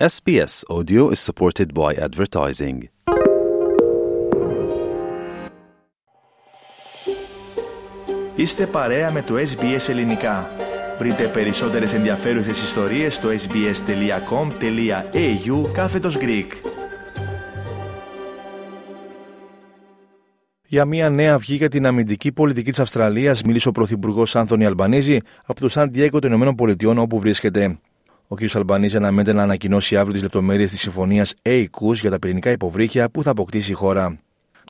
SBS Audio is supported by advertising. Είστε παρέα με το SBS Ελληνικά. Βρείτε περισσότερες ενδιαφέρουσες ιστορίες στο sbs.com.au κάθετος Greek. Για μια νέα αυγή για την αμυντική πολιτική της Αυστραλίας μίλησε ο Πρωθυπουργός Άνθονι Αλμπανίζη από το Σαν Διέγκο των ΗΠΑ όπου βρίσκεται. Ο κ. Αλμπανίζη αναμένεται να ανακοινώσει αύριο τις λεπτομέρειες της συμφωνίας AUKUS για τα πυρηνικά υποβρύχια που θα αποκτήσει η χώρα.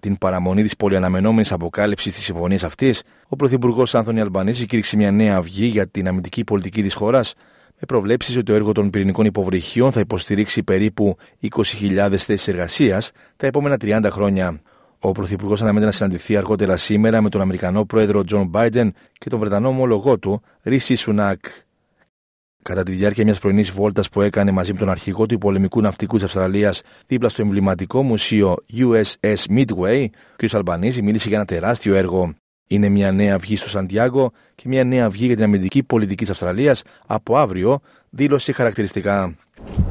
Την παραμονή της πολυαναμενόμενης αποκάλυψης της συμφωνίας αυτής, ο Πρωθυπουργός Άνθονι Αλμπανίζη κήρυξε μια νέα αυγή για την αμυντική πολιτική της χώρας, με προβλέψεις ότι το έργο των πυρηνικών υποβρυχίων θα υποστηρίξει περίπου 20.000 θέσεις εργασίας τα επόμενα 30 χρόνια. Ο Πρωθυπουργός αναμένεται να συναντηθεί αργότερα σήμερα με τον Αμερικανό πρόεδρο Τζον Μπάιντεν και τον Βρετανό ομολογό του, Ρίση Σουνάκ. Κατά τη διάρκεια μιας πρωινής βόλτας που έκανε μαζί με τον αρχηγό του πολεμικού ναυτικού της Αυστραλίας δίπλα στο εμβληματικό μουσείο USS Midway, ο κ. Αλμπανίζη μίλησε για ένα τεράστιο έργο. Είναι μια νέα αυγή στο Σαντιάγκο και μια νέα αυγή για την αμυντική πολιτική της Αυστραλίας από αύριο, δήλωσε χαρακτηριστικά.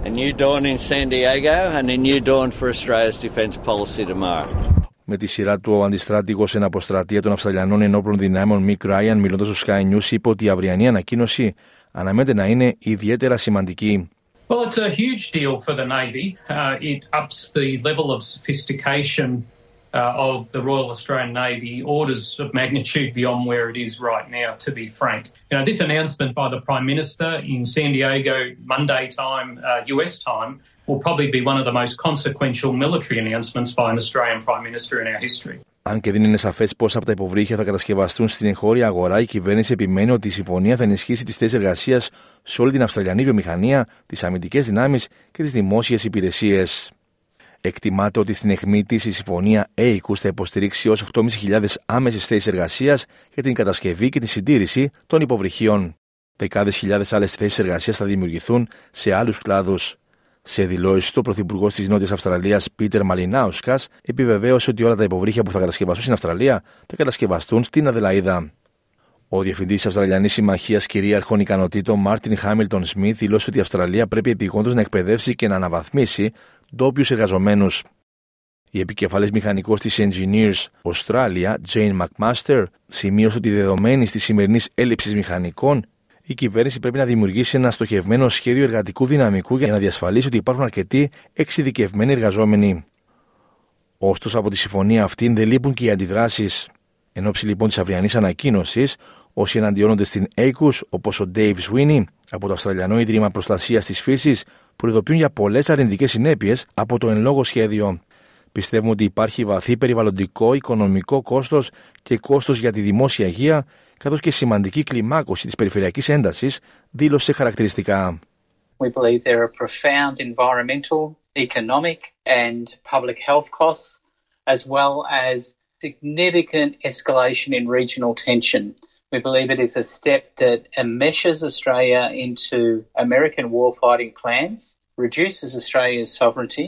A new dawn in San Diego and a new dawn for Australia's defence policy tomorrow. Με τη σειρά του, ο αντιστράτηγος εν αποστρατεία των Αυστραλιανών Ενόπλων Δυνάμεων, Μικ Ράιαν, μιλώντας στο Sky News, είπε ότι η αυριανή ανακοίνωση αναμένεται να είναι ιδιαίτερα σημαντική. Well, it's a huge deal for the Navy. Uh, it ups the level of sophistication uh, of the Royal Australian Navy orders of magnitude beyond where it is right now, to be frank. You know, this announcement by the Prime Minister in San Diego, Monday time, uh, US time, will probably be one of the most consequential military announcements by an Australian Prime Minister in our history. Αν και δεν είναι σαφές πόσα από τα υποβρύχια θα κατασκευαστούν στην εγχώρια αγορά, η κυβέρνηση επιμένει ότι η συμφωνία θα ενισχύσει τις θέσεις εργασίας σε όλη την Αυστραλιανή βιομηχανία, τις αμυντικές δυνάμεις και τις δημόσιες υπηρεσίες. Εκτιμάται ότι στην αιχμή της η συμφωνία ACUS θα υποστηρίξει ω 8.500 άμεσες θέσεις εργασίας για την κατασκευή και τη συντήρηση των υποβρυχίων. Δεκάδες χιλιάδες άλλες θέσεις εργασίας θα δημιουργηθούν σε άλλους κλάδους. Σε δηλώσεις του, ο Πρωθυπουργό της Νότιας Αυστραλίας, Πίτερ Μαλινάουσκας, επιβεβαίωσε ότι όλα τα υποβρύχια που θα κατασκευαστούν στην Αυστραλία θα κατασκευαστούν στην Αδελαίδα. Ο Διευθυντής της Αυστραλιανής Συμμαχίας Κυρίαρχων Ικανοτήτων, Μάρτιν Χάμιλτον Σμιθ, δηλώσε ότι η Αυστραλία πρέπει επιγόντως να εκπαιδεύσει και να αναβαθμίσει ντόπιους εργαζομένους. Η επικεφαλής μηχανικός της Engineers Australia, Jane McMaster, σημείωσε ότι δεδομένη της σημερινής έλλειψης μηχανικών, η κυβέρνηση πρέπει να δημιουργήσει ένα στοχευμένο σχέδιο εργατικού δυναμικού για να διασφαλίσει ότι υπάρχουν αρκετοί εξειδικευμένοι εργαζόμενοι. Ωστόσο, από τη συμφωνία αυτή δεν λείπουν και οι αντιδράσεις. Εν ώψη λοιπόν της αυριανής ανακοίνωσης, όσοι εναντιώνονται στην ACUS, όπως ο Dave Sweeney από το Αυστραλιανό Ίδρυμα Προστασίας της Φύσης, προειδοποιούν για πολλές αρνητικές συνέπειες από το εν λόγω σχέδιο. Πιστεύουμε ότι υπάρχει βαθύ περιβαλλοντικό, οικονομικό κόστο και κόστο για τη δημόσια υγεία, καθώ και σημαντική κλιμάκωση τη περιφερειακή ένταση, δήλωσε χαρακτηριστικά. We believe there are profound environmental, economic and public health costs, as well as significant escalation in regional tension. We believe it is a step that enmeshes Australia into American warfighting plans, reduces Australia's sovereignty.